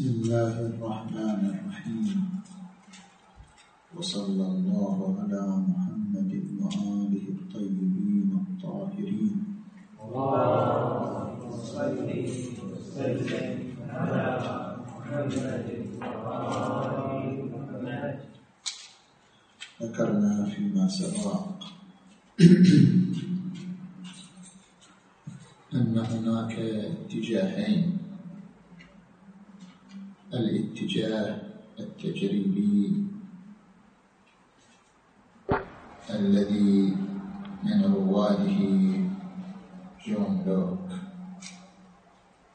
بسم الله الرحمن الرحيم. وصلى الله على محمد وآله الطيبين الطاهرين. اللهم صل وسلم على محمد وآل محمد ذكرنا فيما سبق أن هناك اتجاهين. الاتجاه التجريبي الذي من رواده جون لوك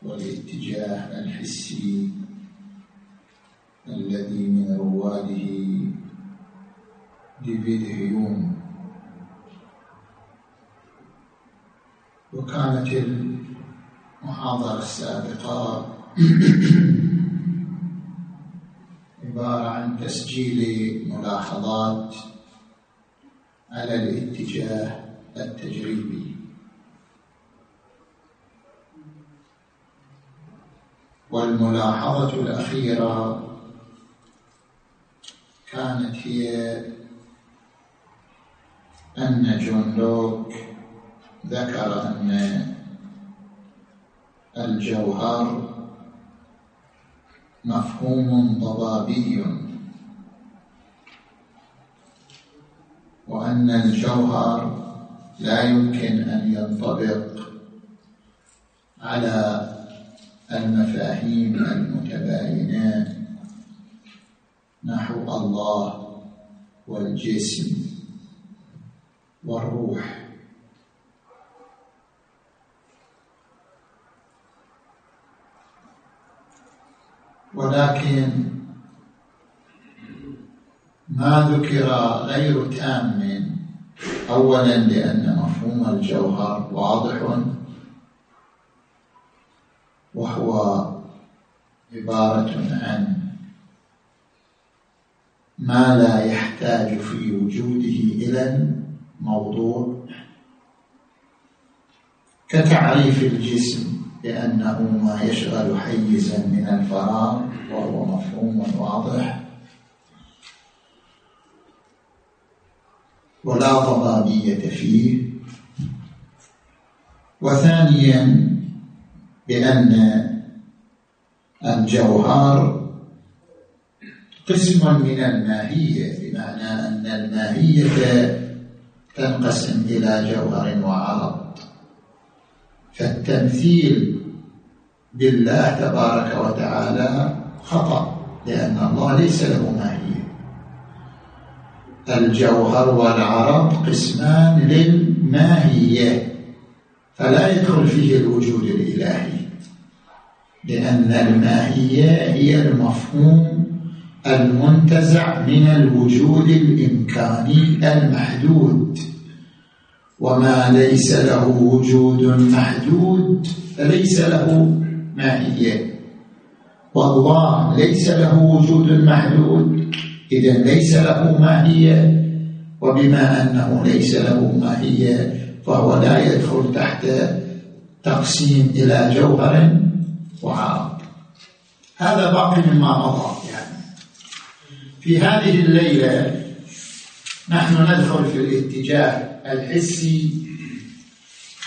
والاتجاه الحسي الذي من رواده ديفيد هيوم وكانت المحاضرة السابقة عبارة عن تسجيل ملاحظات على الاتجاه التجريبي. والملاحظة الأخيرة كانت هي أن جون لوك ذكر أن الجوهر مفهوم ضبابي وأن الجوهر لا يمكن أن ينطبق على المفاهيم المتباينة. نحو الله والجسم والروح. ولكن ما ذكر غير تام اولا لأن مفهوم الجوهر واضح وهو عبارة عن ما لا يحتاج في وجوده إلى الموضوع كتعريف الجسم. لأنه ما يشغل حيزا من الفراغ وهو مفهوم واضح. ولا ضبابية فيه. وثانيا بأن الجوهر قسم من الماهية بمعنى أن الماهية تنقسم إلى جوهر وعرض. فالتمثيل بالله تبارك وتعالى خطأ لأن الله ليس له ماهية الجوهر والعرض قسمان للماهية فلا يدخل فيه الوجود الإلهي لأن الماهية هي المفهوم المنتزع من الوجود الإمكاني المحدود. وما ليس له وجود محدود فليس له ماهية والله ليس له وجود محدود. إذا ليس له ماهية وبما أنه ليس له ماهية فهو لا يدخل تحت تقسيم إلى جوهر وعرض. هذا باقي مما مضى يعني. في هذه الليلة نحن ندخل في الاتجاه الحسي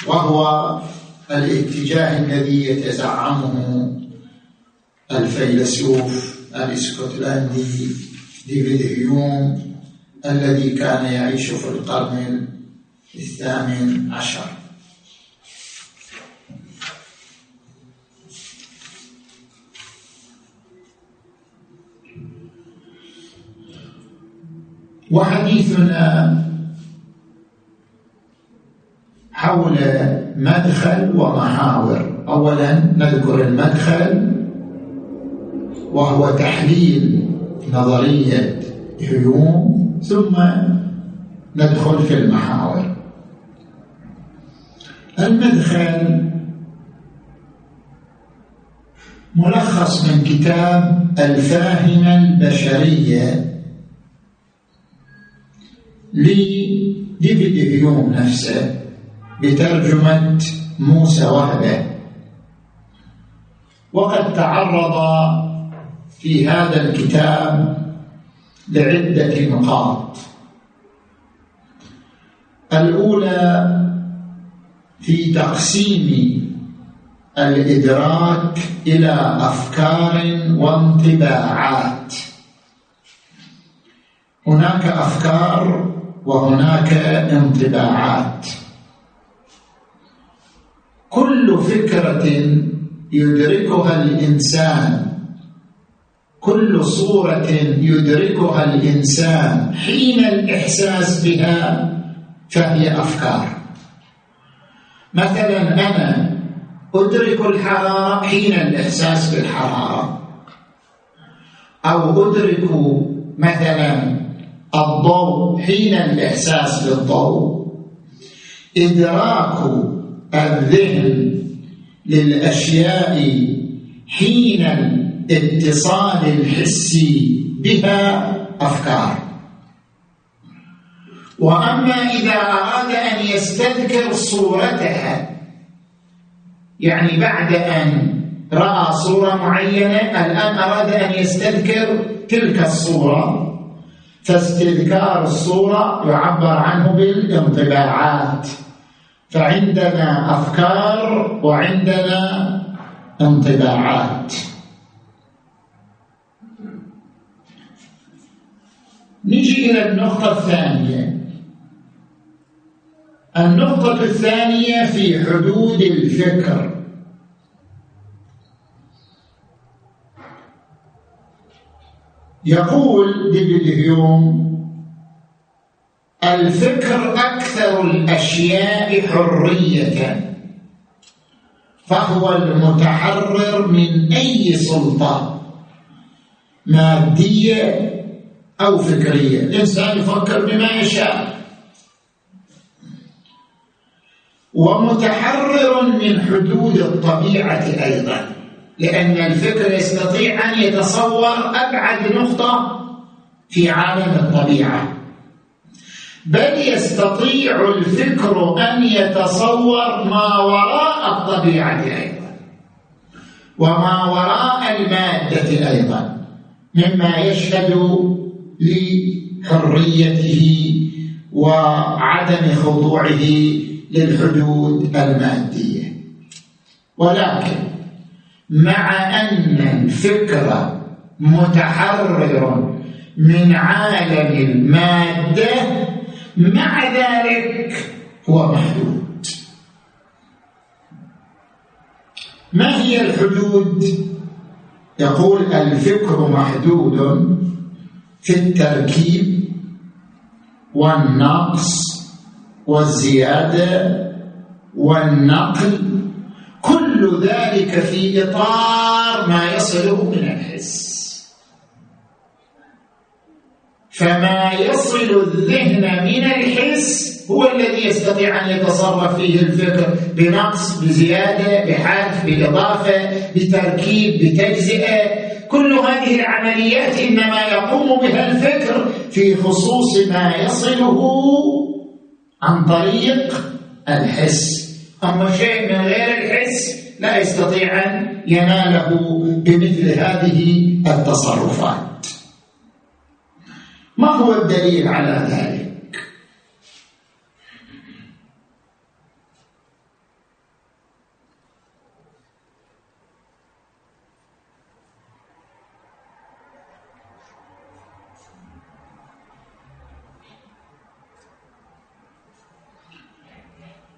وهو الاتجاه الذي يتزعمه الفيلسوف الاسكتلندي ديفيد هيوم الذي كان يعيش في القرن الثامن عشر. وحديثنا حول مدخل ومحاور. اولا نذكر المدخل وهو تحليل نظرية هيوم ثم ندخل في المحاور. المدخل ملخص من كتاب الفاهمه البشرية لديفيد هيوم نفسه. بترجمة موسى وهبة. وقد تعرض في هذا الكتاب لعدة نقاط. الأولى في تقسيم الإدراك إلى أفكار وانطباعات. هناك أفكار وهناك انطباعات. كل فكرة يدركها الإنسان. كل صورة يدركها الإنسان. حين الإحساس بها فهي أفكار. مثلا أنا أدرك الحرارة حين الإحساس بالحرارة. أو أدرك مثلا الضوء حين الإحساس بالضوء. إدراك الذهن للأشياء حين الاتصال الحسي بها أفكار. وأما إذا أراد أن يستذكر صورتها يعني بعد أن رأى صورة معينة الآن أراد أن يستذكر تلك الصورة فاستذكار الصورة يعبر عنه بالانطباعات. فعندنا أفكار وعندنا انطباعات. نجي إلى النقطة الثانية. النقطة الثانية في حدود الفكر. يقول ديفيد الفكر أكثر الأشياء حرية فهو المتحرر من أي سلطة مادية أو فكرية. الإنسان يفكر بما يشاء. ومتحرر من حدود الطبيعة أيضا لأن الفكر يستطيع أن يتصور أبعد نقطة في عالم الطبيعة. بل يستطيع الفكر أن يتصور ما وراء الطبيعة أيضا. وما وراء المادة أيضا. مما يشهد لحريته وعدم خضوعه للحدود المادية. ولكن مع أن الفكر متحرر من عالم المادة مع ذلك هو محدود. ما هي الحدود؟ يقول الفكر محدود في التركيب والنقص والزيادة والنقل. كل ذلك في إطار ما يصله من الحس فما يصل الذهن من الحس هو الذي يستطيع أن يتصرف فيه الفكر بنقص بزيادة بحذف بإضافة بتركيب بتجزئة. كل هذه العمليات إنما يقوم بها الفكر في خصوص ما يصله عن طريق الحس. أما شيء من غير الحس لا يستطيع أن يناله بمثل هذه التصرفات. ما هو الدليل على ذلك؟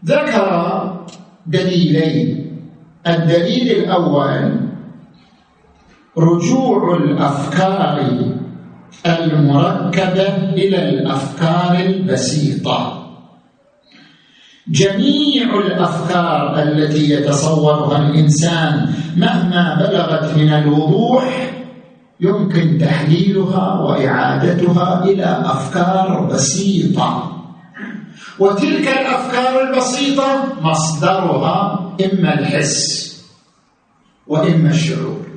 ذكر دليلين. الدليل الأول رجوع الأفكار المركبة إلى الأفكار البسيطة. جميع الأفكار التي يتصورها الإنسان مهما بلغت من الوضوح يمكن تحليلها وإعادتها إلى أفكار بسيطة. وتلك الأفكار البسيطة مصدرها إما الحس وإما الشعور.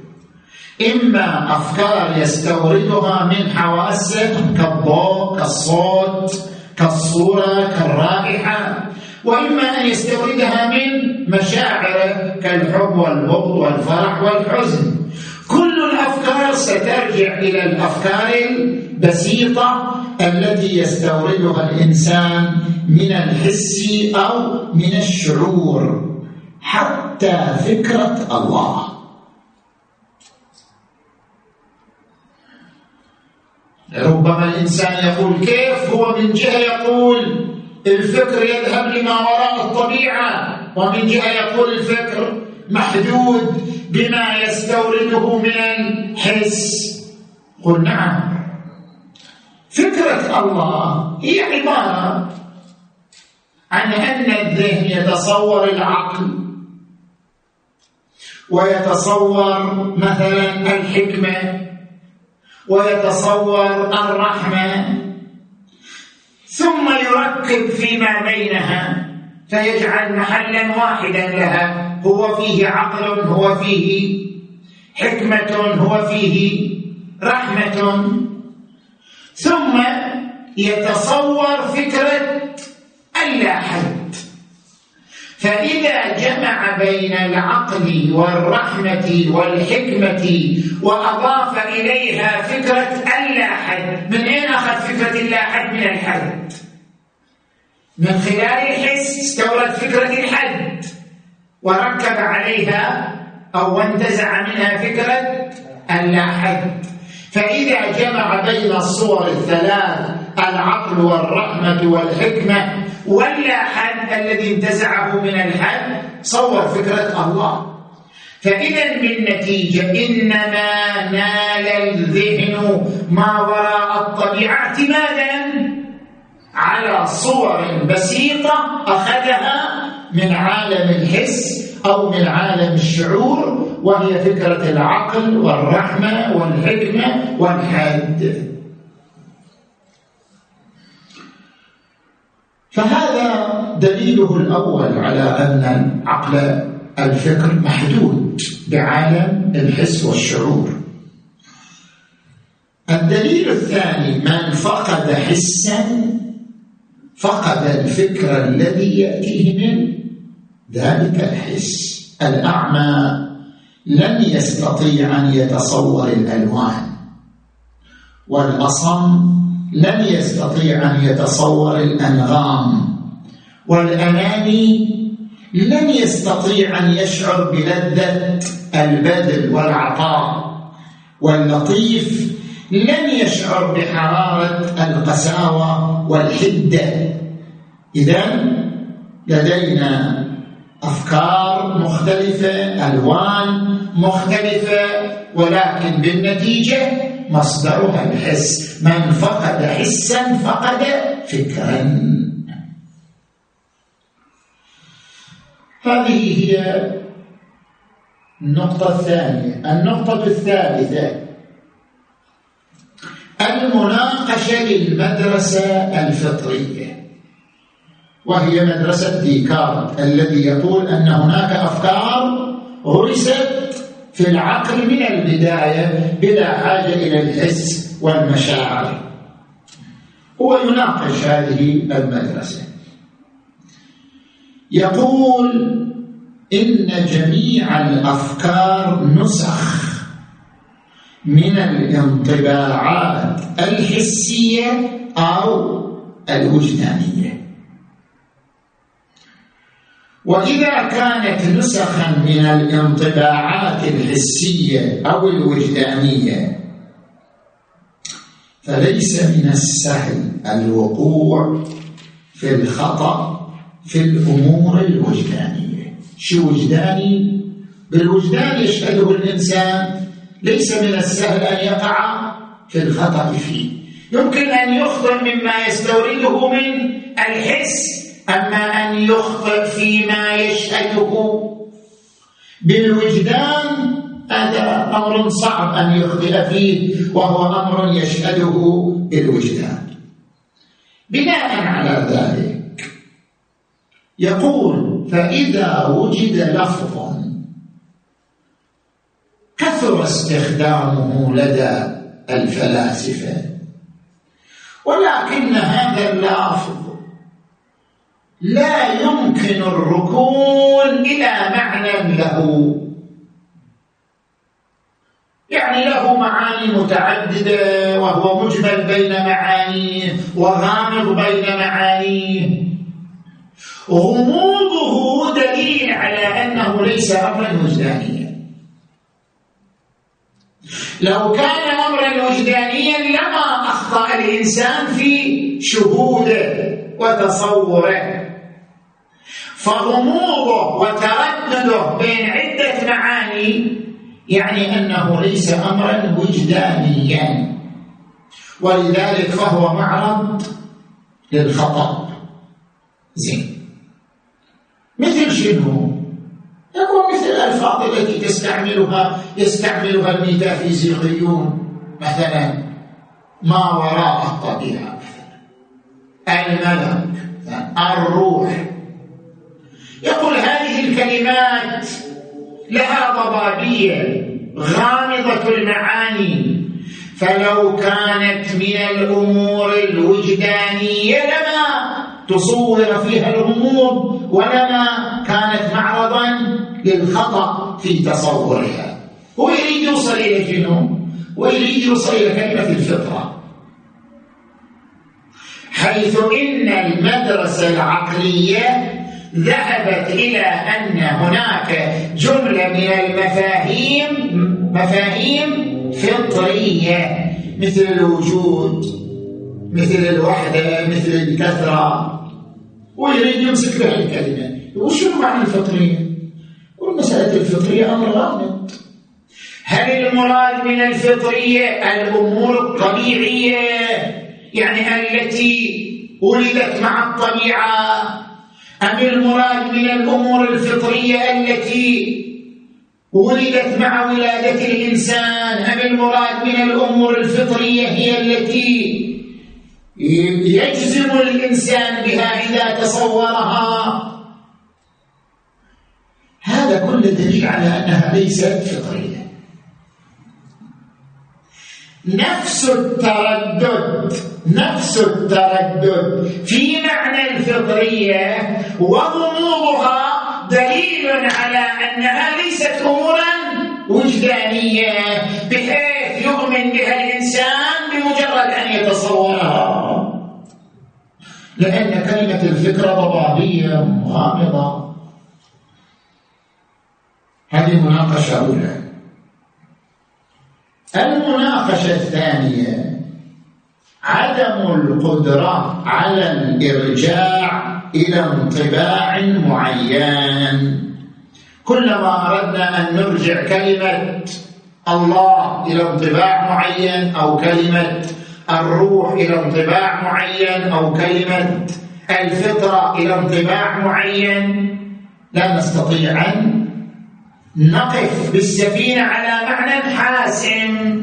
إما أفكار يستوردها من حواسه كالضوء كالصوت كالصورة كالرائحة وإما أن يستوردها من مشاعره كالحب والبغض والفرح والحزن. كل الأفكار وسترجع إلى الأفكار البسيطة التي يستوردها الإنسان من الحس أو من الشعور حتى فكرة الله. ربما الإنسان يقول كيف هو من جهة يقول الفكر يذهب لما وراء الطبيعة ومن جهة يقول الفكر محدود بما يستورده من الحس. قل نعم. فكرة الله هي عبارة عن أن الذهن يتصور العقل ويتصور مثلا الحكمة. ويتصور الرحمة ثم يركب فيما بينها فيجعل محلا واحدا لها. هو فيه عقل هو فيه حكمة هو فيه رحمة. ثم يتصور فكرة اللاحد فإذا جمع بين العقل والرحمة والحكمة وأضاف إليها فكرة اللاحد من أين أخذ فكرة اللاحد من الحد؟ من خلال الحس استورد فكرة الحد وركب عليها أو وانتزع منها فكرة اللاحد. فإذا جمع بين الصور الثلاث العقل والرحمة والحكمة واللاحد الذي انتزعه من الحد صور فكرة الله. فإذا بالنتيجة إنما نال الذهن ما وراء الطبيعة اعتمادا على صور بسيطة أخذها من عالم الحس أو من عالم الشعور وهي فكرة العقل والرحمة والحكمة والحد. فهذا دليله الأول على أن عقل الفكر محدود بعالم الحس والشعور. الدليل الثاني من فقد حسا فقد الفكر الذي يأتيه من ذلك الحس. الأعمى لن يستطيع أن يتصور الألوان والأصم لن يستطيع أن يتصور الأنغام والأناني لن يستطيع أن يشعر بلذة البذل والعطاء واللطيف لن يشعر بحرارة القساوة والحدة. إذا لدينا أفكار مختلفة ألوان مختلفة ولكن بالنتيجة مصدرها الحس. من فقد حسا فقد فكرا. هذه هي النقطة الثانية. النقطة الثالثة. المناقشة للمدرسة الفطرية. وهي مدرسة ديكارت الذي يقول أن هناك أفكار غرست في العقل من البداية بلا حاجة إلى الحس والمشاعر. هو يناقش هذه المدرسة. يقول إن جميع الأفكار نسخ من الانطباعات الحسية أو الوجدانية. وإذا كانت نسخا من الانطباعات الحسية أو الوجدانية فليس من السهل الوقوع في الخطأ في الأمور الوجدانية شو وجداني؟ بالوجدان يشهده الإنسان ليس من السهل أن يقع في الخطأ فيه يمكن أن يخطئ مما يستورده من الحس أما أن يخطئ فيما يشهده بالوجدان هذا أمر صعب أن يخطئ فيه وهو أمر يشهده بالوجدان. بناء على ذلك يقول فإذا وجد لفظ كثر استخدامه لدى الفلاسفة ولكن هذا اللفظ لا يمكن الركون إلى معنى له. يعني له معاني متعددة وهو مجمل بين معانيه وغامض بين معانيه. غموضه دليل على أنه ليس أمرا وجدانيا. لو كان أمرا وجدانيا لما أخطأ الإنسان في شهوده وتصوره. فغموضه وتردده بين عدة معاني يعني أنه ليس أمرا وجدانيا. ولذلك فهو معرض للخطأ. زين. مثل شنو؟ يقول مثل الألفاظ التي تستعملها يستعملها الميتافيزيقيون مثلا ما وراء الطبيعة؟ الملك الروح. يقول هذه الكلمات لها ضبابية غامضة المعاني. فلو كانت من الأمور الوجدانية لما تصور فيها الغموض ولما كانت معرضا للخطأ في تصورها. هو يريد يوصل إلى شنو؟ ويريد يوصل إلى كلمة الفطرة. حيث إن المدرسة العقلية ذهبت إلى أن هناك جملة من المفاهيم مفاهيم فطرية مثل الوجود مثل الوحدة مثل الكثرة. ويريد يمسك بها الكلمة. وشو معنى الفطرية؟ والمسألة الفطرية أمر غامض. هل المراد من الفطرية الأمور الطبيعية؟ يعني التي ولدت مع الطبيعة. أم المراد من الأمور الفطرية التي ولدت مع ولادة الإنسان؟ أم المراد من الأمور الفطرية هي التي يجزم الإنسان بها إذا تصورها؟ هذا كل دليل على أنها ليست فطرية. نفس التردد نفس التردد. في معنى الفطرية وغموضها دليل على أنها ليست أمورا وجدانية بحيث يؤمن بها الإنسان بمجرد أن يتصورها. لأن كلمة الفكرة ضبابية غامضة هذه مناقشة أولى. المناقشة الثانية عدم القدرة على الإرجاع إلى انطباع معين. كلما أردنا أن نرجع كلمة الله إلى انطباع معين أو كلمة الروح إلى انطباع معين أو كلمة الفطرة إلى انطباع معين لا نستطيع أن نقف بالسفينة على معنى حاسم.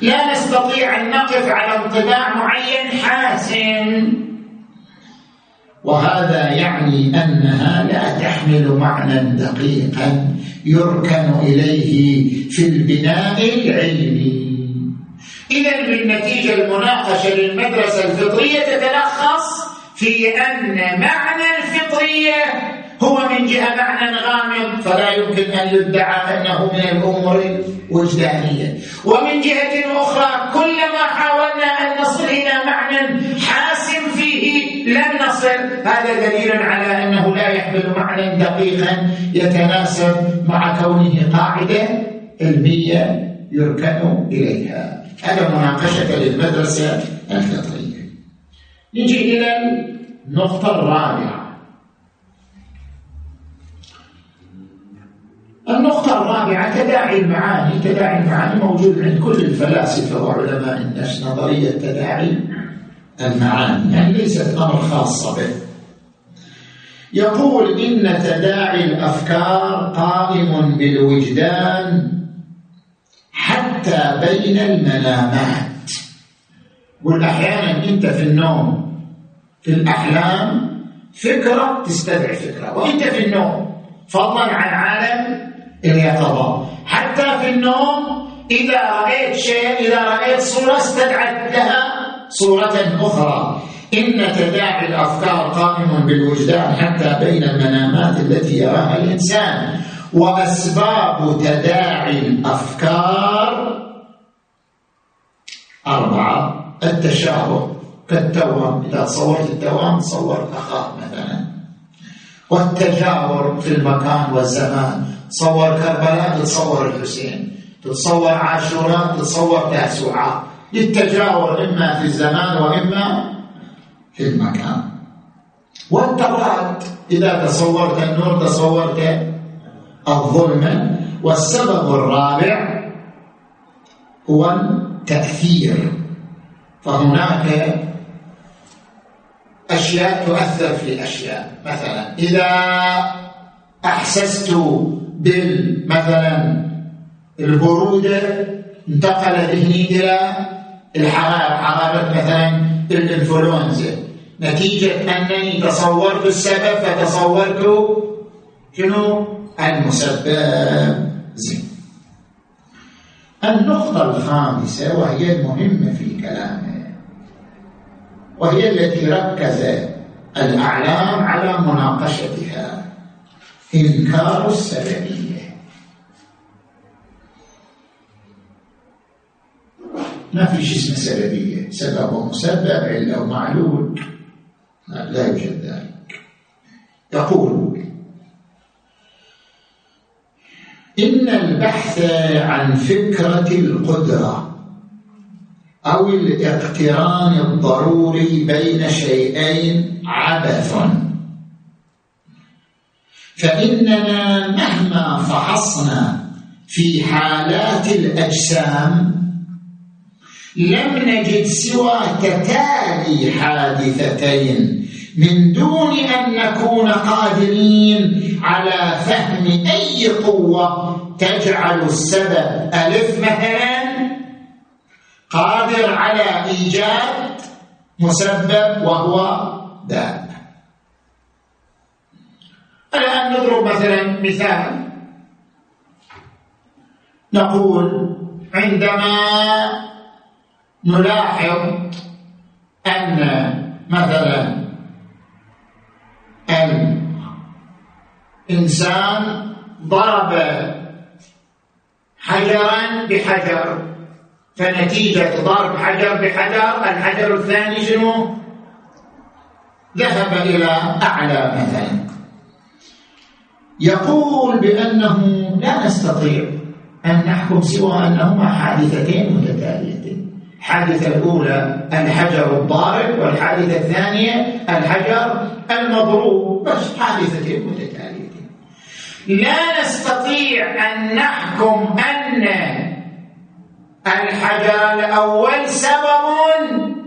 لا نستطيع أن نقف على انطباع معين حاسم. وهذا يعني أنها لا تحمل معنى دقيقا يركن إليه في البناء العلمي. إذا بالنتيجة المناقشة للمدرسة الفطرية تتلخص في أن معنى الفطرية هو من جهة معنى غامض فلا يمكن أن يدعى أنه من الأمور الوجدانية. ومن جهة أخرى كلما حاولنا أن نصل إلى معنى حاسم فيه لم نصل. هذا دليل على أنه لا يحمل معنى دقيقا يتناسب مع كونه قاعدة علمية يركن إليها. هذا مناقشة للمدرسة الفطرية. نجي إلى النقطة الرابعة. النقطة الرابعة تداعي المعاني تداعي المعاني موجود عند كل الفلاسفة. وعلماء النفس نظرية تداعي المعاني يعني ليست أمر خاصة به. يقول إن تداعي الأفكار قائم بالوجدان حتى بين المنامات والأحيانا أنت في النوم في الأحلام فكرة تستدعي فكرة وأنت في النوم فضلا عن عالم اليقظة حتى في النوم إذا رأيت شيء إذا رأيت صورة استدعت لها صورة أخرى. إن تداعي الأفكار قائم بالوجدان حتى بين المنامات التي يراها الإنسان. وأسباب تداعي الأفكار أربعة. التشابه. كالتوهم إذا صورت التوهم صورت أخاك مثلا. والتجاور في المكان والزمان. صور كربلاء تتصور الحسين تتصور عاشوراء تتصور تاسوعاء. للتجاور إما في الزمان وإما في المكان. والتضاد إذا تصورت النور تصورت الظلم. والسبب الرابع هو التأثير. فهناك أشياء تؤثر في أشياء. مثلا إذا أحسست مثلا البرودة انتقل ذهني إلى الحرارة حرارة مثلا الإنفلونزا. نتيجة أنني تصورت السبب فتصورت شنو؟ المسبب. زين. النقطة الخامسة وهي المهمة في كلامه. وهي التي ركز الأعلام على مناقشتها. إنكار السببية. ما في شيء اسمه سببية. سبب ومسبب علة ومعلول لا يوجد ذلك. يقول إن البحث عن فكرة القدرة أو الاقتران الضروري بين شيئين عبث. فإننا مهما فحصنا في حالات الأجسام لم نجد سوى تتالي حادثتين من دون أن نكون قادرين على فهم أي قوة تجعل السبب ألف مثلا قادر على إيجاد مسبب وهو دابة الآن نضرب مثلا مثال نقول عندما نلاحظ أن مثلا الإنسان ضرب حجرا بحجر فنتيجة ضرب حجر بحجر الحجر الثاني شنو؟ ذهب إلى أعلى مثلا يقول بأنه لا نستطيع أن نحكم سوى أنهما حادثتين متتاليتين. الحادثة الأولى الحجر الضارب والحادثة الثانية الحجر المضروب. بس حادثتين متتاليتين. لا نستطيع أن نحكم أن الحجر الأول سبب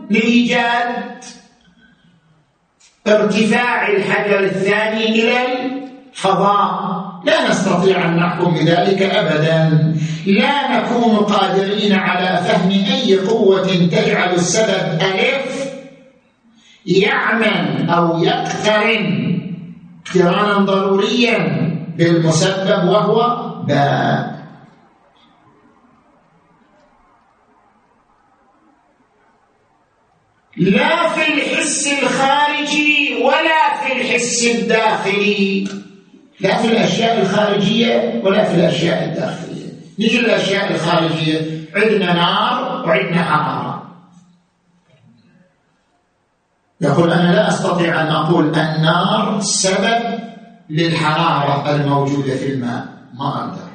لإيجاد ارتفاع الحجر الثاني إلى الفضاء لا نستطيع أن نحكم بذلك أبدا. لا نكون قادرين على فهم أي قوة تجعل السبب ألف يعمل أو يقترن اقترانا ضروريا بالمسبب وهو باء. لا في الحس الخارجي ولا في الحس الداخلي. لا في الأشياء الخارجية ولا في الأشياء الداخلية. نجي الأشياء الخارجية عندنا نار وعندنا حرارة يقول أنا لا أستطيع أن أقول النار سبب للحرارة الموجودة في الماء ما أقدر.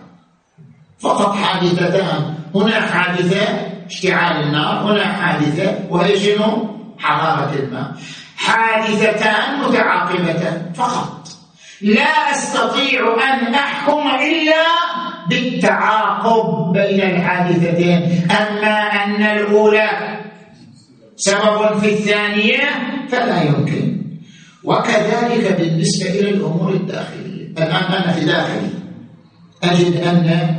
فقط حادثتان هنا حادثة اشتعال النار هنا حادثة وهي شنو؟ حرارة الماء. حادثتان متعاقبتان فقط. لا أستطيع أن أحكم إلا بالتعاقب بين الحادثتين. أما أن الأولى سبب في الثانية فلا يمكن. وكذلك بالنسبة إلى الأمور الداخلية. الآن أنا في داخلي. أجد أن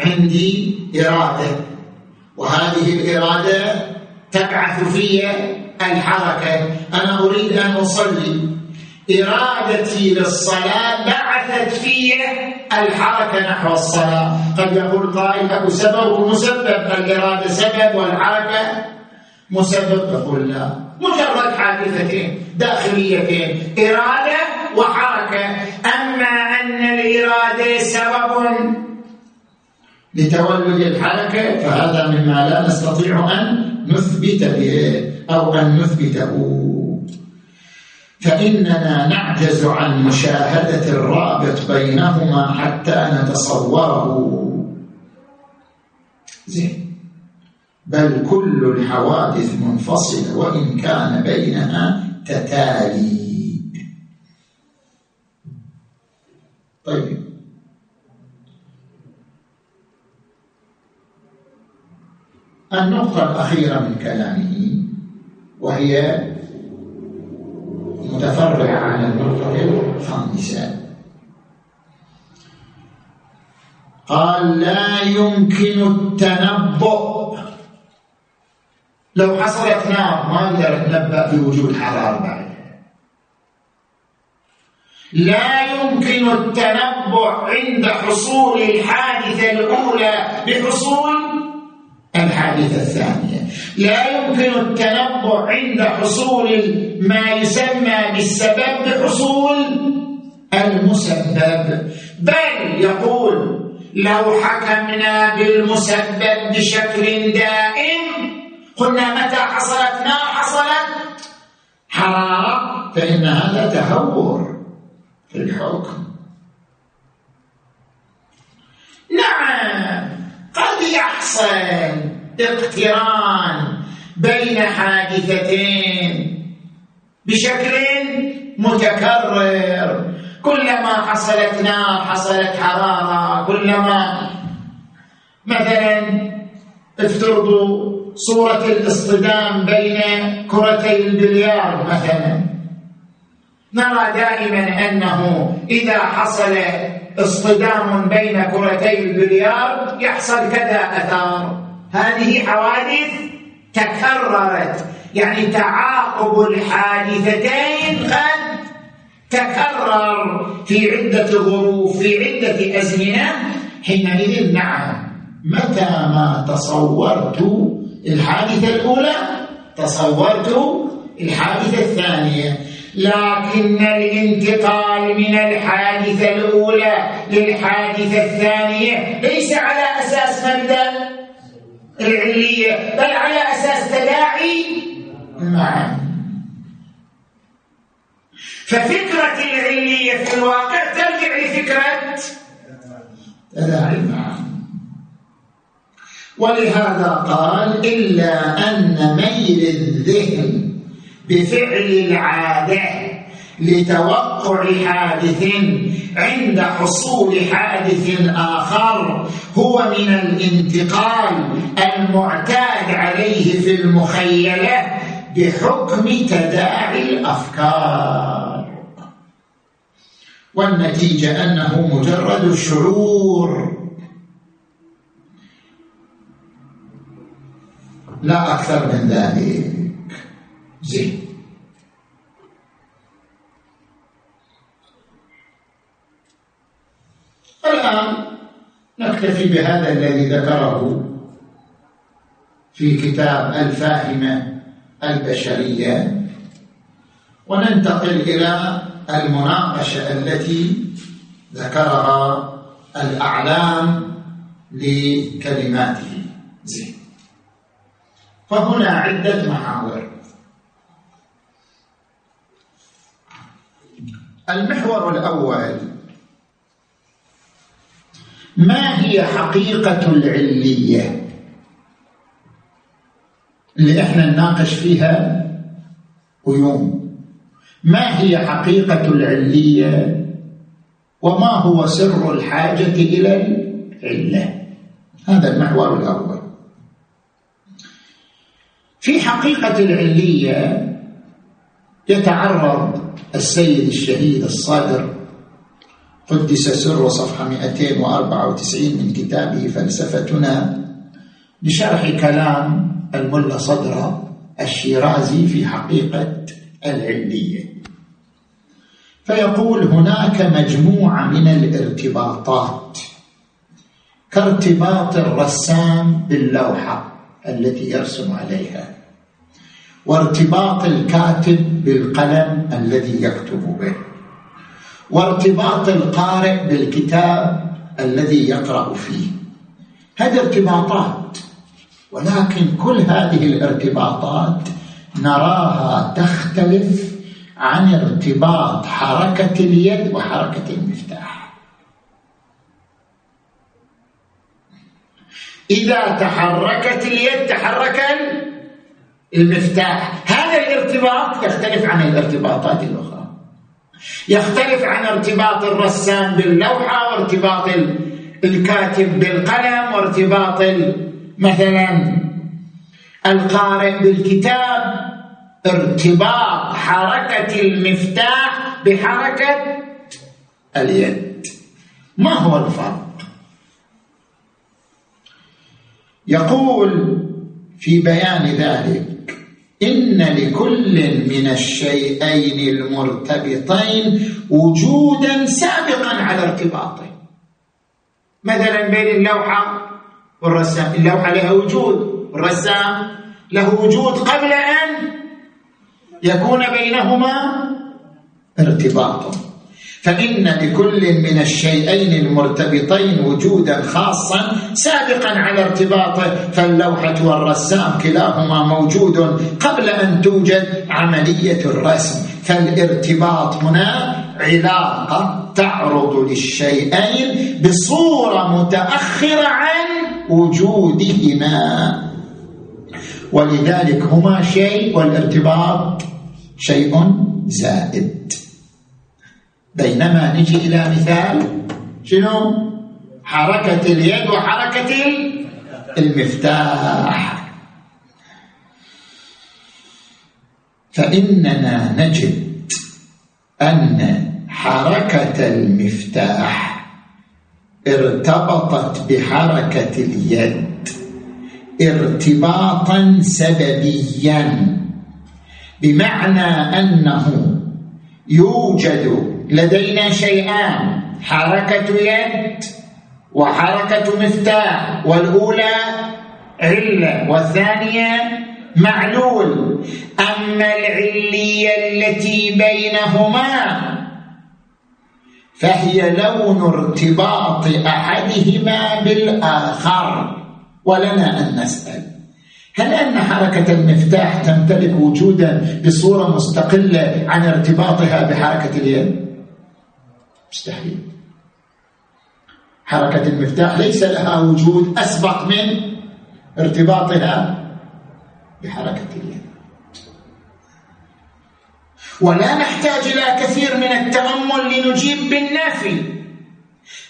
عندي إرادة وهذه الإرادة تبعث في الحركة. أنا أريد أن أصلي. إرادتي للصلاة بعثت في الحركة نحو الصلاة. قد يقول قائل أبو سبب ومسبب الإرادة سبب والحركة مسبب. يقول لا. مجرد حادثتين داخليتين إرادة وحركة. أما أن الإرادة سبب لتولد الحركة فهذا مما لا نستطيع أن نثبت به أو أن نثبته. فإننا نعجز عن مشاهدة الرابط بينهما حتى نتصوره. زين. بل كل الحوادث منفصلة وإن كان بينها تتالي. طيب. النقطة الأخيرة من كلامه وهي متفرعة عن النقطة الخامسة. قال لا يمكن التنبؤ. لو حصلت نار ما نقدر نتنبأ بوجود حرارة بعدها لا يمكن التنبؤ عند حصول الحادثة الأولى بحصول الحادثة الثانية لا يمكن التنبؤ عند حصول ما يسمى بالسبب بحصول المسبب. بل يقول لو حكمنا بالمسبب بشكل دائم قلنا متى حصلت نار حصلت؟ حرارة فإن هذا تهور في الحكم. نعم. قد يحصل اقتران بين حادثتين بشكل متكرر. كلما حصلت نار حصلت حرارة. كلما مثلا افترضوا صورة الاصطدام بين كرتي البليار مثلا. نرى دائما أنه إذا حصل اصطدام بين كرتي البليار يحصل كذا أثار. هذه حوادث تكررت. يعني تعاقب الحادثتين قد تكرر في عدة ظروف في عدة أزمنة. حينئذ نعم متى ما تصورت الحادثة الأولى؟ تصورت الحادثة الثانية. لكن الانتقال من الحادثة الأولى للحادثة الثانية ليس على أساس مبدأ العلية بل على أساس تداعي معا ففكرة العلية في الواقع ترجع لفكرة تداعي معا ولهذا قال إلا أن ميل الذهن بفعل العادة لتوقع حادث عند حصول حادث آخر هو من الانتقال المعتاد عليه في المخيلة بحكم تداعي الأفكار. والنتيجة أنه مجرد شعور. لا أكثر من ذلك. زين الآن نكتفي بهذا الذي ذكره في كتاب الفاهمة البشرية وننتقل إلى المناقشة التي ذكرها الأعلام لكلماته. زين. فهنا عدة محاور. المحور الأول. ما هي حقيقة العلية؟ اللي إحنا نناقش فيها ويوم ما هي حقيقة العلية؟ وما هو سر الحاجة إلى العلة؟ هذا المحور الأول. في حقيقة العلية يتعرض السيد الشهيد الصادر قدس سر صفحة 294 من كتابه فلسفتنا لشرح كلام الملا صدر الشيرازي في حقيقة العلية فيقول هناك مجموعة من الارتباطات كارتباط الرسام باللوحة التي يرسم عليها. وارتباط الكاتب بالقلم الذي يكتب به. وارتباط القارئ بالكتاب الذي يقرأ فيه. هذه ارتباطات ولكن كل هذه الارتباطات نراها تختلف عن ارتباط حركة اليد وحركة المفتاح. إذا تحركت اليد تحرك المفتاح. هذا الارتباط يختلف عن الارتباطات الأخرى. يختلف عن ارتباط الرسام باللوحة وارتباط الكاتب بالقلم وارتباط مثلا القارئ بالكتاب. ارتباط حركة المفتاح بحركة اليد. ما هو الفرق؟ يقول في بيان ذلك إن لكل من الشيئين المرتبطين وجودا سابقا على ارتباطه مثلا بين اللوحة والرسام اللوحة لها وجود والرسام له وجود قبل أن يكون بينهما ارتباط فإن لكل من الشيئين المرتبطين وجودا خاصا سابقا على ارتباطه فاللوحة والرسام كلاهما موجود قبل أن توجد عملية الرسم. فالارتباط هنا علاقة تعرض للشيئين بصورة متأخرة عن وجودهما. ولذلك هما شيء والارتباط شيء زائد. بينما نجي إلى مثال شنو؟ حركة اليد وحركة المفتاح. فإننا نجد أن حركة المفتاح ارتبطت بحركة اليد ارتباطا سببيا بمعنى أنه يوجد لدينا شيئان حركة يد وحركة مفتاح والأولى علة والثانية معلول أما العلية التي بينهما فهي لون ارتباط أحدهما بالآخر ولنا أن نسأل هل أن حركة المفتاح تمتلك وجودا بصورة مستقلة عن ارتباطها بحركة اليد؟ مستحيل. حركة المفتاح ليس لها وجود أسبق من ارتباطها بحركة اليد. ولا نحتاج إلى كثير من التأمل لنجيب بالنافي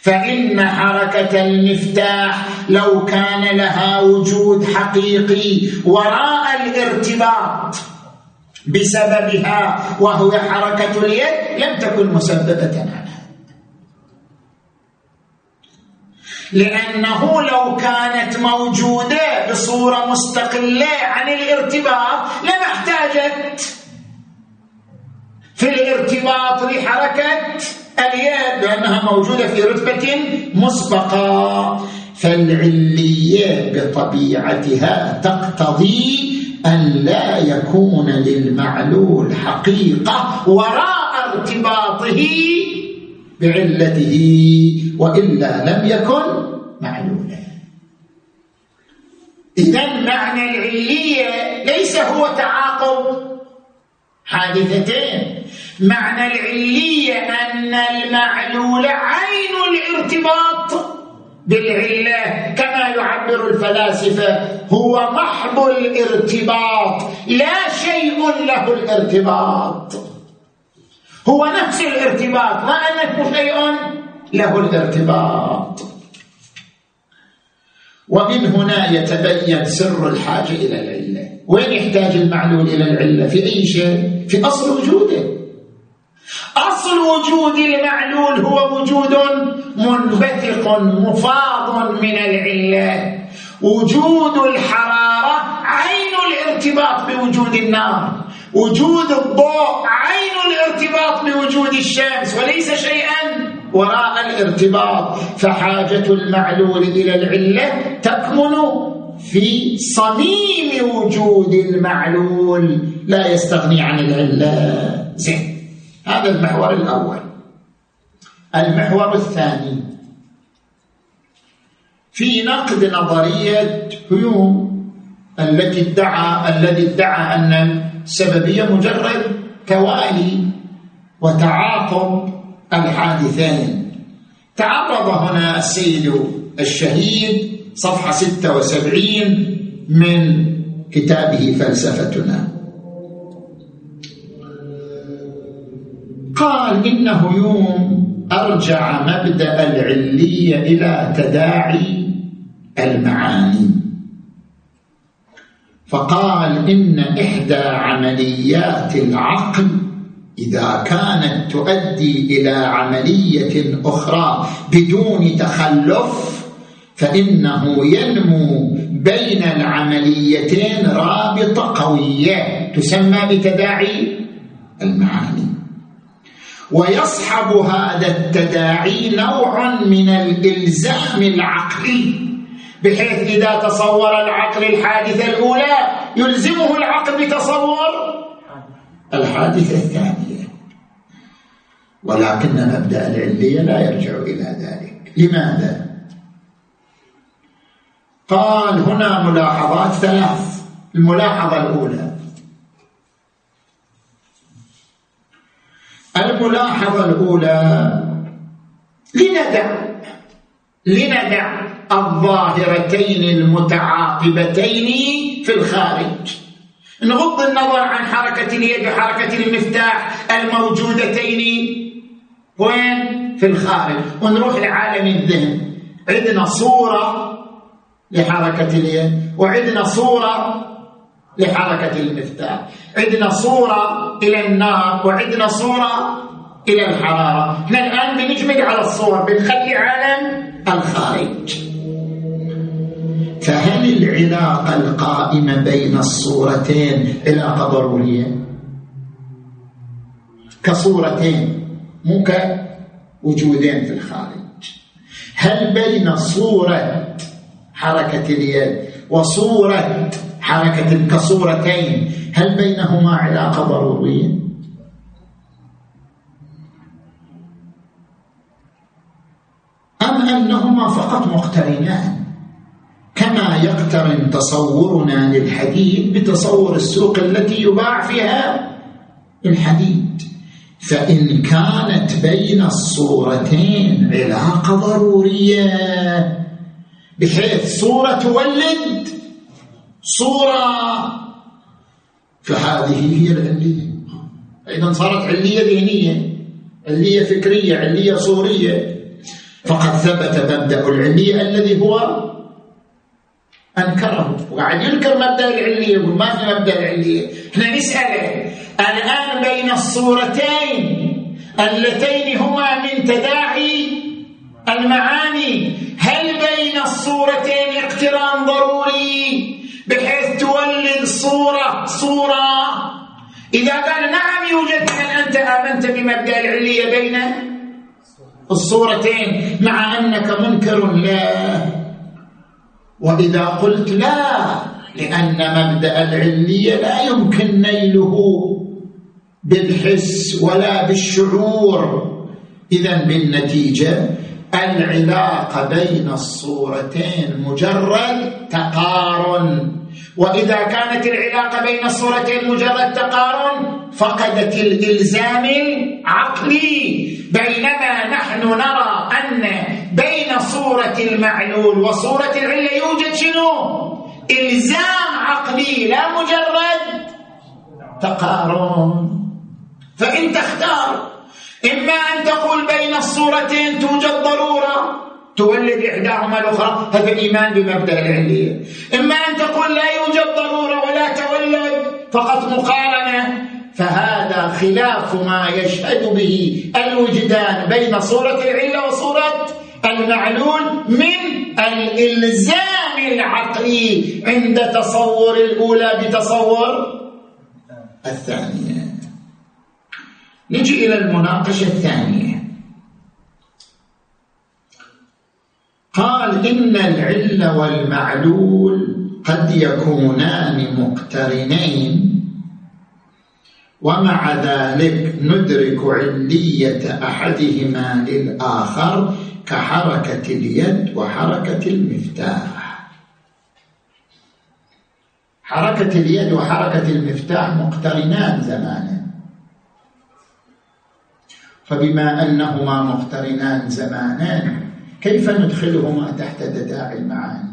فإن حركة المفتاح لو كان لها وجود حقيقي وراء الارتباط بسببها وهو حركة اليد لم تكن مسببة عنها. لأنه لو كانت موجودة بصورة مستقلة عن الارتباط لما احتاجت في الارتباط لحركة اليد لأنها موجودة في رتبة مسبقة. فالعلية بطبيعتها تقتضي أن لا يكون للمعلول حقيقة وراء ارتباطه بعلته وإلا لم يكن معلولا. إذا معنى العلية ليس هو تعاقب. حادثتين. معنى العلية أن المعلول عين الارتباط بالعلة كما يعبر الفلاسفة هو محض الارتباط لا شيء له الارتباط. هو نفس الارتباط ما أنه شيء له الارتباط. ومن هنا يتبين سر الحاجة إلى العلة وين يحتاج المعلول إلى العلة؟ في أي شيء؟ في أصل وجوده. أصل وجود المعلول هو وجود منبثق مفاض من العلة. وجود الحرارة عين الارتباط بوجود النار. وجود الضوء عين الارتباط بوجود الشمس وليس شيئا. وراء الارتباط فحاجة المعلول إلى العلة تكمن في صميم وجود المعلول لا يستغني عن العلة. زين هذا المحور الأول. المحور الثاني. في نقد نظرية هيوم التي ادعى الذي ادعى أن السببية مجرد توالي وتعاقب الحادثين تعرض هنا السيد الشهيد صفحة 76 من كتابه فلسفتنا. قال إن هيوم أرجع مبدأ العلية إلى تداعي المعاني. فقال إن إحدى عمليات العقل إذا كانت تؤدي إلى عملية أخرى بدون تخلف فإنه ينمو بين العمليتين رابطة قوية تسمى بتداعي المعاني. ويصحب هذا التداعي نوع من الإلزام العقلي. بحيث إذا تصور العقل الحادثة الأولى يلزمه العقل بتصور الحادثة الثانية. ولكن مبدأ العلية لا يرجع إلى ذلك. لماذا؟ قال هنا ملاحظات ثلاث. الملاحظة الأولى. الملاحظة الأولى لندع لندع الظاهرتين المتعاقبتين في الخارج. نغض النظر عن حركة اليد وحركة المفتاح الموجودتين. وين؟ في الخارج. ونروح لعالم الذهن. عندنا صورة لحركة اليد وعندنا صورة لحركة المفتاح. عندنا صورة إلى النار وعندنا صورة إلى الحرارة. إحنا الآن بنجمد على الصور بنخلي عالم الخارج. فهل العلاقة القائمة بين الصورتين علاقة ضرورية كصورتين مو كوجودين في الخارج. هل بين صورة حركة اليد وصورة حركة كصورتين هل بينهما علاقة ضرورية أم أنهما فقط مقترنان؟ كما يقترن تصورنا للحديد بتصور السوق التي يباع فيها الحديد. فإن كانت بين الصورتين علاقة ضرورية بحيث صورة تولد صورة. فهذه هي العلية. أيضا صارت علية ذهنية علية فكرية علية صورية. فقد ثبت مبدأ العلية الذي هو أنكره. وقاعد ينكر مبدأ العلية يقول ما في مبدأ العلية إحنا نسأله الآن بين الصورتين اللتين هما من تداعي المعاني. هل بين الصورتين اقتران ضروري بحيث تولد صورة صورة؟ إذا قال نعم يوجد من أنت آمنت بمبدأ العلية بين الصورتين مع أنك منكر. له وإذا قلت لا لأن مبدأ العلية لا يمكن نيله بالحس ولا بالشعور. إذا بالنتيجة العلاقة بين الصورتين مجرد تقارن. وإذا كانت العلاقة بين الصورتين مجرد تقارن فقدت الإلزام العقلي بينما نحن نرى أن بين صورة المعلول وصورة العلة يوجد شنو؟ إلزام عقلي لا مجرد تقارن فإن تختار إما أن تقول بين الصورتين توجد ضرورة تولد إحداهما الأخرى هذا الإيمان بمبدأ العلية إما أن تقول لا يوجد ضرورة ولا تولد فقط مقارنة فهذا خلاف ما يشهد به الوجدان بين صورة العلة وصورة المعلول من الإلزام العقلي عند تصور الأولى بتصور الثانية. نجي إلى المناقشة الثانية. قال إن العلة والمعلول قد يكونان مقترنين. ومع ذلك ندرك علية أحدهما للآخر كحركة اليد وحركة المفتاح. حركة اليد وحركة المفتاح مقترنان زمانا فبما أنهما مقترنان زمانا كيف ندخلهما تحت تداعي المعاني؟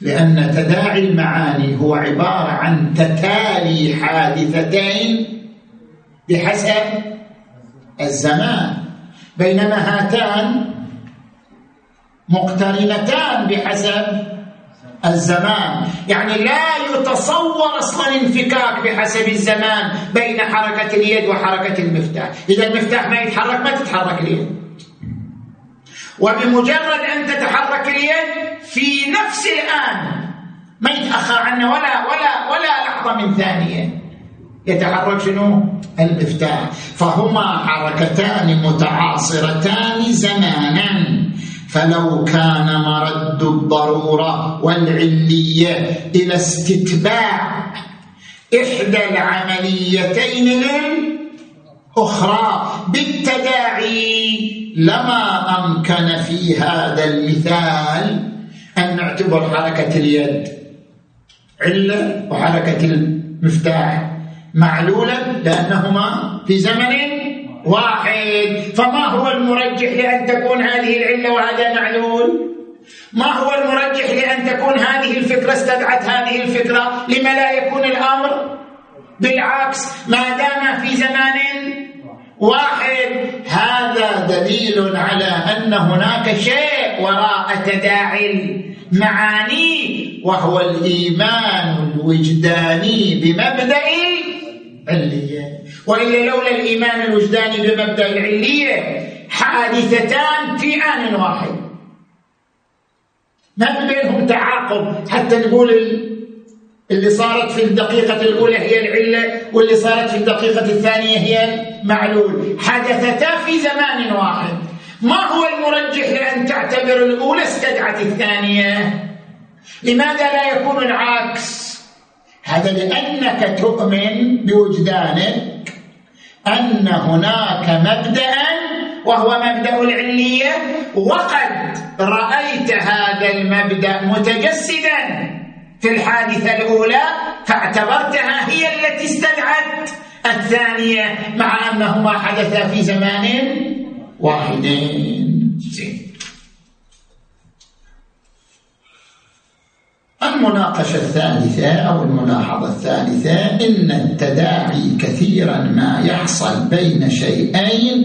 لأن تداعي المعاني هو عبارة عن تتالي حادثتين بحسب الزمان. بينما هاتان مقترنتان بحسب الزمان. يعني لا يتصور أصلا انفكاك بحسب الزمان بين حركة اليد وحركة المفتاح. إذا المفتاح ما يتحرك ما تتحرك اليد. وبمجرد أن تتحرك اليد في نفس الآن ما يتأخر عنه ولا ولا ولا لحظة من ثانية. يتحرك شنو؟ المفتاح فهما حركتان متعاصرتان زمانا. فلو كان مرد الضرورة والعلية إلى استتباع إحدى العمليتين للاخرى بالتداعي لما أمكن في هذا المثال أن نعتبر حركة اليد علة وحركة المفتاح معلولا لأنهما في زمن واحد. فما هو المرجح لأن تكون هذه العلة وهذا معلول؟ ما هو المرجح لأن تكون هذه الفكرة استدعت هذه الفكرة؟ لما لا يكون الأمر بالعكس ما دام في زمان واحد هذا دليل على أن هناك شيء وراء تداعي المعاني وهو الإيمان الوجداني بمبدأ العلية وإلا لولا الإيمان الوجداني بمبدأ العلية حادثتان في آن واحد. ما بينهم تعاقب حتى نقول اللي صارت في الدقيقة الأولى هي العلة واللي صارت في الدقيقة الثانية هي المعلول. حدثتا في زمان واحد. ما هو المرجح لأن تعتبر الأولى استدعت الثانية؟ لماذا لا يكون العكس؟ هذا لأنك تؤمن بوجدانك أن هناك مبدأ وهو مبدأ العلية وقد رأيت هذا المبدأ متجسدا. في الحادثة الأولى فاعتبرتها هي التي استدعت. الثانية مع أنهما حدثا في زمان واحدين زين. المناقشة الثالثة أو الملاحظة الثالثة إن التداعي كثيرا ما يحصل بين شيئين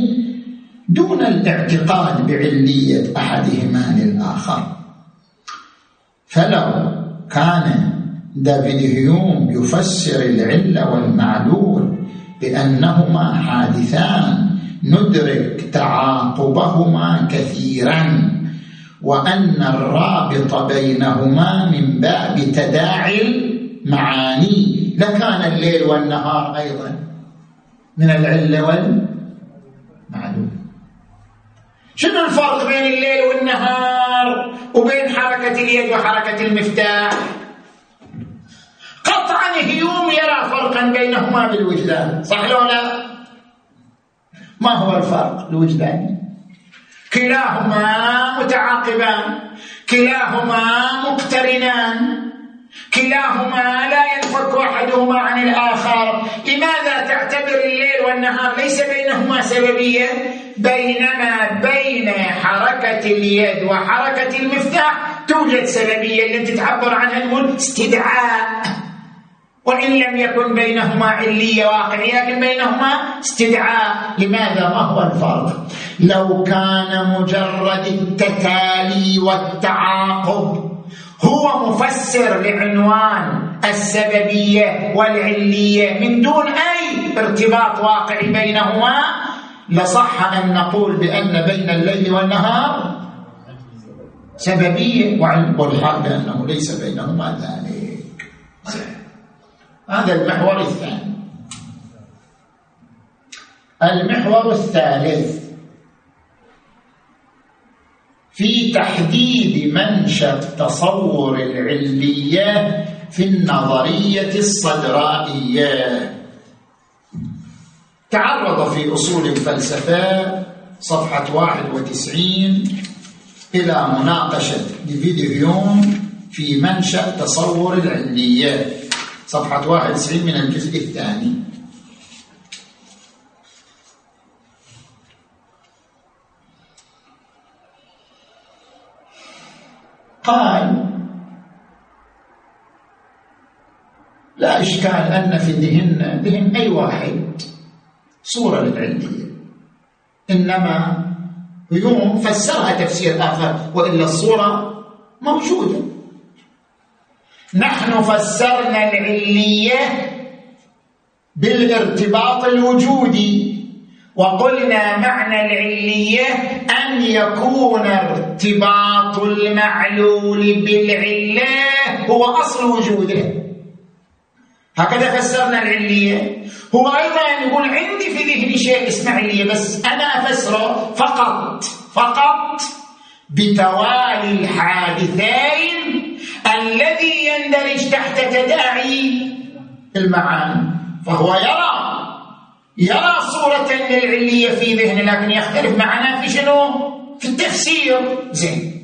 دون الاعتقاد بعلية أحدهما للآخر. فلو كان دافيد هيوم يفسر العلة والمعلول بأنهما حادثان ندرك تعاقبهما كثيرا وأن الرابط بينهما من باب تداعي المعاني لكان الليل والنهار أيضا من العلة والمعلوم شنو الفرق بين الليل والنهار وبين حركة اليد وحركة المفتاح؟ قطعا هيوم يرى فرقا بينهما بالوجدان صح ولا لا؟ ما هو الفرق الوجداني كلاهما متعاقبان كلاهما مقترنان. كلاهما لا ينفك أحدهما عن الآخر. لماذا تعتبر الليل والنهار ليس بينهما سببية؟ بينما بين حركة اليد وحركة المفتاح توجد سببية اللي تتعبر عنها استدعاء. وإن لم يكن بينهما علية واقعية لكن بينهما استدعاء. لماذا؟ ما هو الفرق؟ لو كان مجرد التتالي والتعاقب هو مفسر لعنوان السببية والعلية. من دون أي ارتباط واقعي بينهما لصح أن نقول بأن بين الليل والنهار سببية والحال بأنه ليس بينهما ذلك. هذا المحور الثاني. المحور الثالث. في تحديد منشأ تصور العلية في النظرية الصدرائية. تعرض في أصول الفلسفة صفحة 91 إلى مناقشة ديفيد في منشأ تصور العلية صفحة 91 من الجزء الثاني. قال لا إشكال أن في ذهن ذهن أي واحد صورة للعلية إنما يوم فسرها تفسير آخر وإلا الصورة موجودة. نحن فسرنا العلية بالارتباط الوجودي. وقلنا معنى العلية أن يكون ارتباط المعلول بالعلة هو أصل وجوده. هكذا فسرنا العلية. هو أيضا يقول عندي في ذهني شيء اسمه علية بس أنا أفسره فقط فقط بتوالي الحادثين الذي يندرج تحت تداعي المعاني. فهو يرى يرى صورة للعلية في ذهنه لكن يختلف معنا في شنو؟ في التفسير زين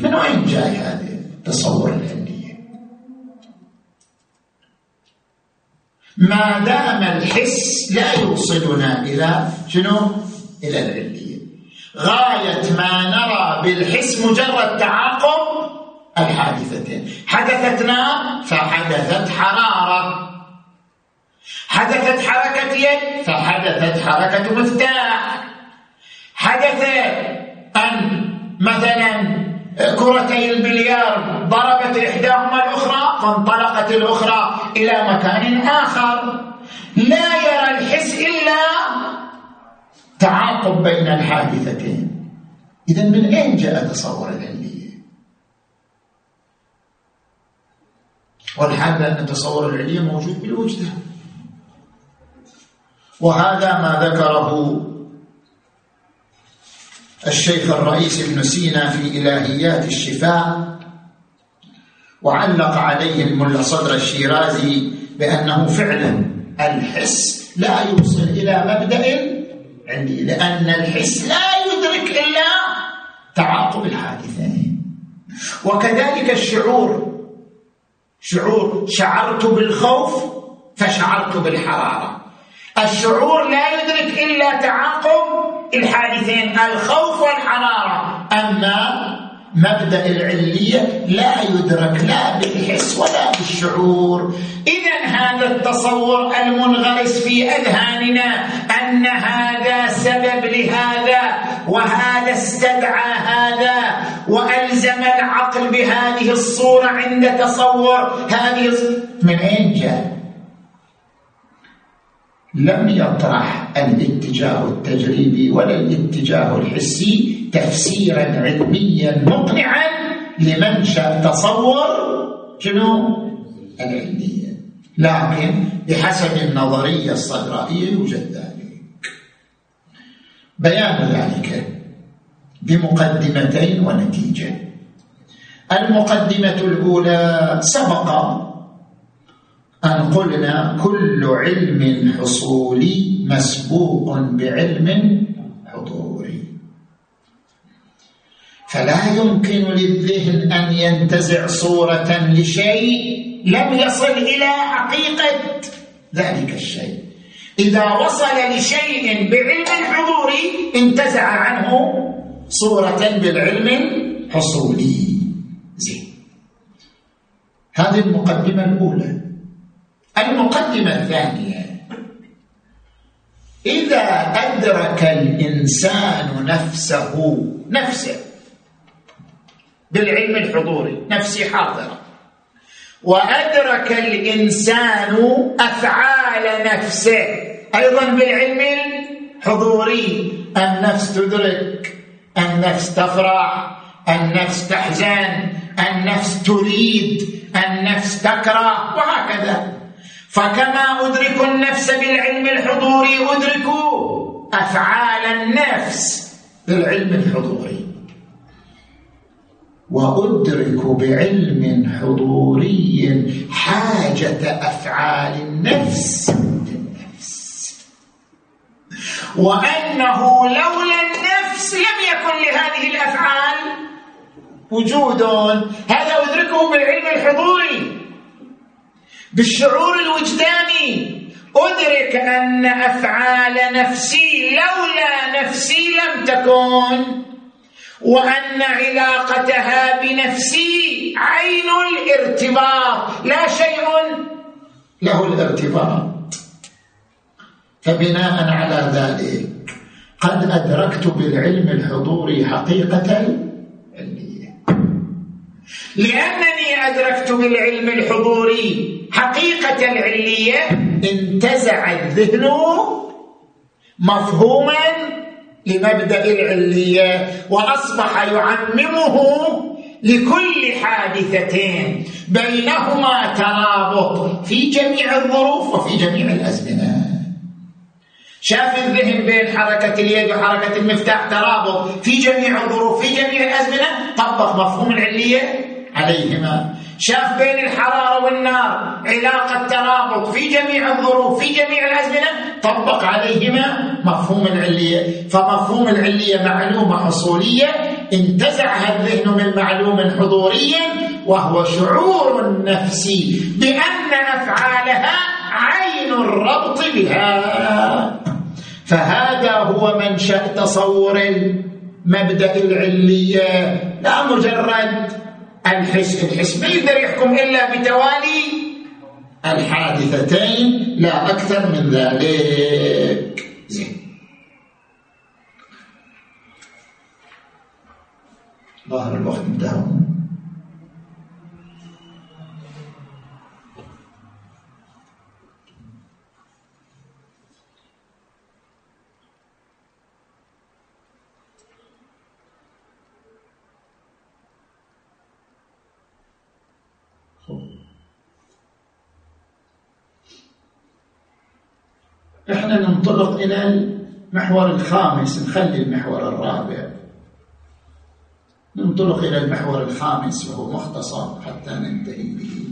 من وين جاي هذا التصور العلية؟ ما دام الحس لا يوصلنا إلى شنو؟ إلى العلية غاية ما نرى بالحس مجرد تعاقب الحادثتين حدثت نار فحدثت حرارة حدثت حركة يد فحدثت حركة مفتاح. حدث أن مثلا كرتي البليار ضربت إحداهما الأخرى فانطلقت الأخرى إلى مكان آخر. لا يرى الحس إلا تعاقب بين الحادثتين. إذا من أين جاء تصور العلية؟ والحال أن تصور العلية موجود بالوجدان. وهذا ما ذكره الشيخ الرئيس ابن سينا في إلهيات الشفاء وعلق عليه الملا صدر الشيرازي بأنه فعلا الحس لا يوصل إلى مبدأ عندي لأن الحس لا يدرك إلا تعاقب الحادثين. وكذلك الشعور شعور شعرت بالخوف فشعرت بالحرارة. الشعور لا يدرك إلا تعاقب الحادثين الخوف والحرارة أما مبدأ العلية لا يدرك لا بالحس ولا بالشعور إذا هذا التصور المنغرس في أذهاننا أن هذا سبب لهذا وهذا استدعى هذا وألزم العقل بهذه الصورة عند تصور هذه من أين جاء؟ لم يطرح الاتجاه التجريبي ولا الاتجاه الحسي تفسيرا علميا مقنعا لمنشا تصور شنو؟ العلمية. لكن بحسب النظرية الصدرائيه يوجد ذلك. بيان ذلك بمقدمتين ونتيجة. المقدمة الأولى سبق أن قلنا كل علم حصولي مسبوق بعلم حضوري. فلا يمكن للذهن أن ينتزع صورة لشيء لم يصل إلى حقيقة ذلك الشيء. إذا وصل لشيء بعلم حضوري انتزع عنه صورة بالعلم حصولي. زين. هذه المقدمة الأولى. المقدمة الثانية. إذا أدرك الإنسان نفسه نفسه بالعلم الحضوري نفسي حاضرة وأدرك الإنسان أفعال نفسه أيضا بالعلم الحضوري. النفس تدرك النفس تفرح النفس تحزن النفس تريد النفس تكره وهكذا. فكما أدرك النفس بالعلم الحضوري أدرك أفعال النفس بالعلم الحضوري وأدرك بعلم حضوري حاجة أفعال النفس للنفس وأنه لولا النفس لم يكن لهذه الأفعال وجود. هذا أدركه بالعلم الحضوري. بالشعور الوجداني. أدرك أن أفعال نفسي لولا نفسي لم تكن وأن علاقتها بنفسي عين الارتباط. لا شيء له الارتباط. فبناء على ذلك قد أدركت بالعلم الحضوري حقيقة العلمية. لأنني أدركت بالعلم الحضوري حقيقة العلية انتزع الذهن مفهوما لمبدأ العليه وأصبح يعممه لكل حادثة بينهما ترابط في جميع الظروف وفي جميع الأزمنة. شاف الذهن بين حركة اليد وحركة المفتاح ترابط في جميع الظروف في جميع الأزمنة طبق مفهوم العلية عليهما. شاف بين الحرارة والنار علاقة ترابط في جميع الظروف في جميع الأزمنة طبق عليهما مفهوم العلية. فمفهوم العلية معلومة حصولية انتزعها الذهن من معلوم حضوري وهو شعور نفسي بأن أفعالها عين الربط بها. فهذا هو منشأ تصور المبدأ العلية لا مجرد الحس الحس ما يقدر يحكم إلا بتوالي الحادثتين لا أكثر من ذلك. زين. ظاهر الوقت انتهى. إحنا ننطلق إلى المحور الخامس نخلي المحور الرابع. ننطلق إلى المحور الخامس وهو مختصر حتى ننتهي به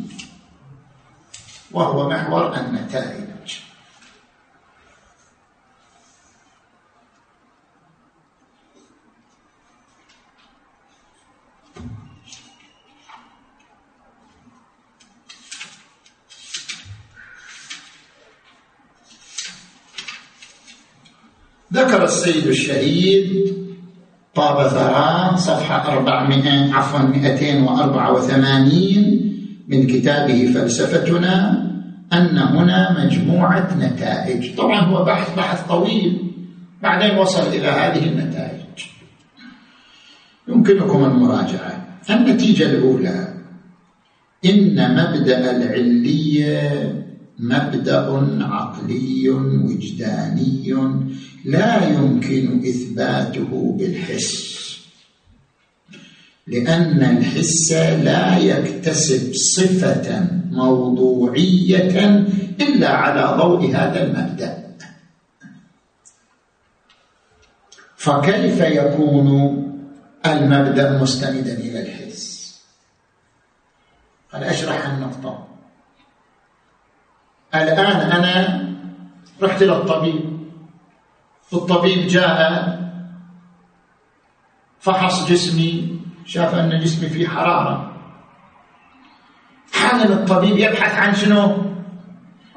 وهو محور النتائج. السيد الشهيد طاب ثرى صفحة 400 عفوا 284 من كتابه فلسفتنا أن هنا مجموعة نتائج. طبعا هو بحث بحث طويل. بعدين وصل إلى هذه النتائج. يمكنكم المراجعة. النتيجة الأولى. إن مبدأ العلية مبدأ عقلي وجداني لا يمكن إثباته بالحس لأن الحس لا يكتسب صفة موضوعية إلا على ضوء هذا المبدأ. فكيف يكون المبدأ مستندا إلى الحس؟ قد أشرح النقطة. الآن أنا رحت للطبيب الطبيب. جاء فحص جسمي شاف أن جسمي فيه حرارة. حالا الطبيب يبحث عن شنو؟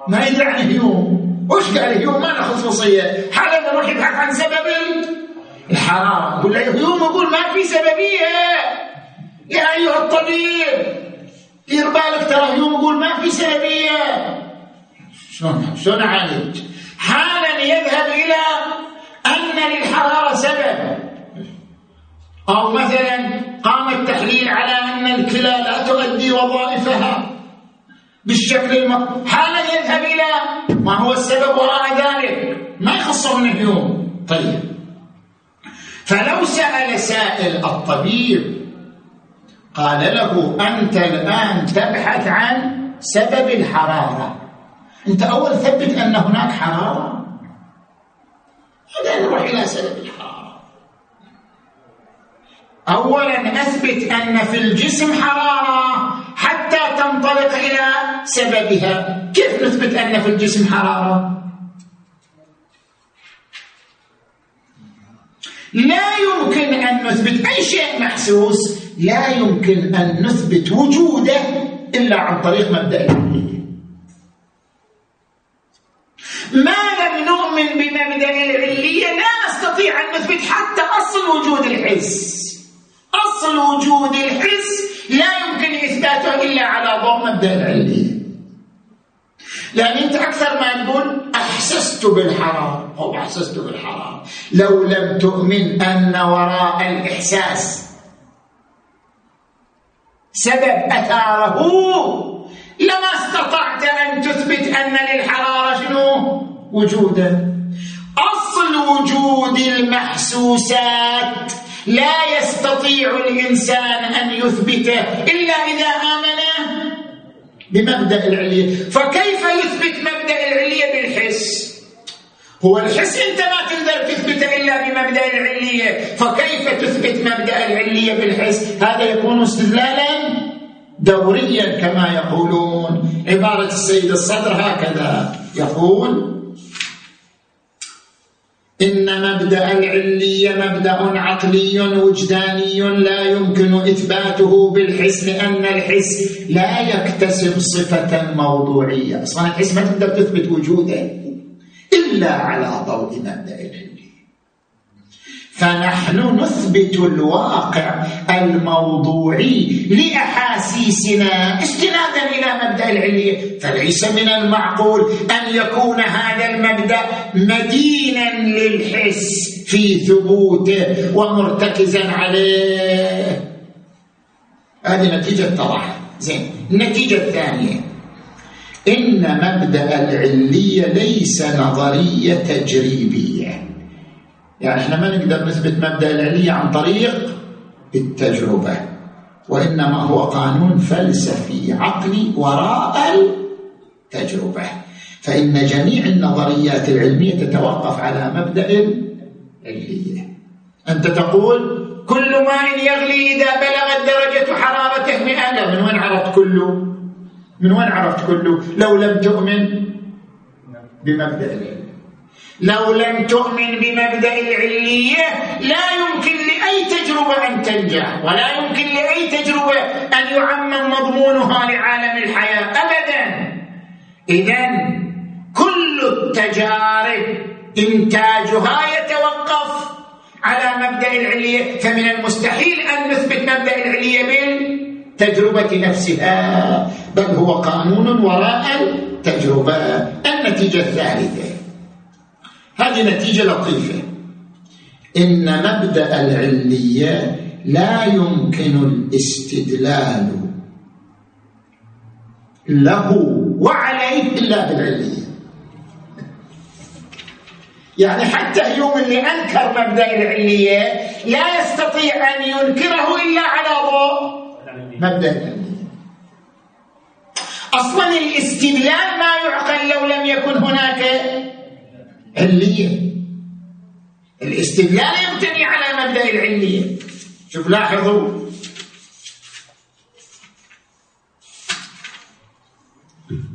ما يدري عن هيوم وش قال هيوم ما له خصوصية حالا يروح يبحث عن سبب الحرارة. يقول له هيوم يقول ما في سببية. يا أيها الطبيب دير بالك ترى هيوم يقول ما في سببية. شلون شلون أعالج؟ حالا يذهب إلى أن للحرارة سبب. أو مثلا قام التحليل على أن الكلى لا تؤدي وظائفها بالشكل الم... حالا يذهب إلى ما هو السبب وراء ذلك. ما يخصه من اليوم. طيب. فلو سأل سائل الطبيب قال له أنت الآن تبحث عن سبب الحرارة. أنت أول ثبت أن هناك حرارة هذا نروح إلى سبب الحرارة اولا أثبت أن في الجسم حرارة حتى تنطلق إلى سببها. كيف نثبت أن في الجسم حرارة؟ لا يمكن أن نثبت أي شيء محسوس لا يمكن أن نثبت وجوده إلا عن طريق مبدأ العلميه ما لم نؤمن بمبدأ العلية لا نستطيع أن نثبت حتى أصل وجود الحس. أصل وجود الحس لا يمكن إثباته إلا على ضوء مبدأ العلية. لأن أنت أكثر ما تقول أحسست بالحرام أو أحسست بالحرام. لو لم تؤمن أن وراء الإحساس سبب أثاره لما استطعت أن تثبت أن للحرارة شنو؟ وجودا. أصل وجود المحسوسات لا يستطيع الإنسان أن يثبته إلا إذا آمن بمبدأ العلية. فكيف يثبت مبدأ العلية بالحس؟ هو الحس أنت ما تقدر تثبته إلا بمبدأ العلية. فكيف تثبت مبدأ العلية بالحس؟ هذا يكون استدلالا دوريا كما يقولون. عبارة السيد الصدر هكذا. يقول إن مبدأ العلية مبدأ عقلي وجداني لا يمكن إثباته بالحس لأن الحس لا يكتسب صفة موضوعية. أصلا الحس ما تقدر تثبت وجوده إلا على ضوء مبدأ العلية فنحن نثبت الواقع الموضوعي لأحاسيسنا. استنادا إلى مبدأ العليه فليس من المعقول أن يكون هذا المبدأ مدينا للحس في ثبوته ومرتكزا عليه. هذه نتيجة طرح. زين النتيجة الثانية. إن مبدأ العليه ليس نظرية تجريبية. يعني إحنا ما نقدر نثبت مبدأ العليه عن طريق التجربة وإنما هو قانون فلسفي عقلي وراء التجربة. فإن جميع النظريات العلمية تتوقف على مبدأ العليه أنت تقول كل ماء يغلي إذا بلغت درجة حرارته 100 لا من وين عرفت كله؟ من وين عرفت كله؟ لو لم تؤمن بمبدأ العلم لو لم تؤمن بمبدأ العلية لا يمكن لأي تجربة أن تنجح ولا يمكن لأي تجربة أن يعمم مضمونها لعالم الحياة ابدا. اذا كل التجارب إنتاجها يتوقف على مبدأ العلية فمن المستحيل أن نثبت مبدأ العلية بالتجربه نفسها بل هو قانون وراء التجربة النتيجة الثالثة. هذه نتيجة لطيفة. إن مبدأ العلية لا يمكن الاستدلال له وعليه إلا بالعلية. يعني حتى يوم اللي أنكر مبدأ العلية لا يستطيع أن ينكره إلا على ضوء مبدأ العلية. أصلا الاستدلال ما يعقل لو لم يكن هناك علية الاستدلال يبتني على مبدأ العلية شوف لاحظوا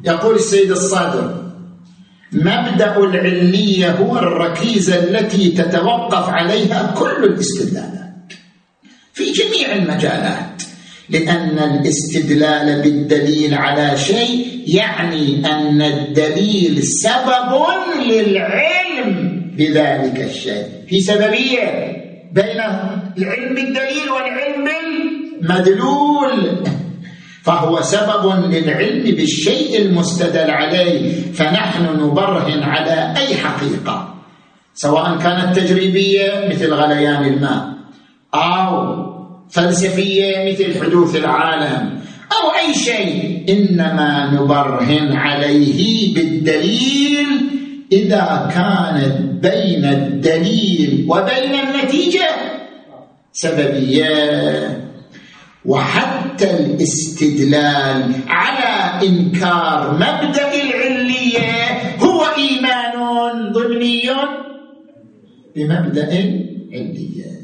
يقول السيد الصادر مبدأ العلية هو الركيزة التي تتوقف عليها كل الاستدلالات في جميع المجالات. لأن الاستدلال بالدليل على شيء يعني أن الدليل سبب للعلم بذلك الشيء. في سببية بين العلم بالدليل والعلم بالمدلول فهو سبب للعلم بالشيء المستدل عليه فنحن نبرهن على أي حقيقة سواء كانت تجريبية مثل غليان الماء أو فلسفية مثل حدوث العالم أو أي شيء. إنما نبرهن عليه بالدليل إذا كانت بين الدليل وبين النتيجة سببية. وحتى الاستدلال على إنكار مبدأ العلية هو إيمان ضمني. بمبدأ العلية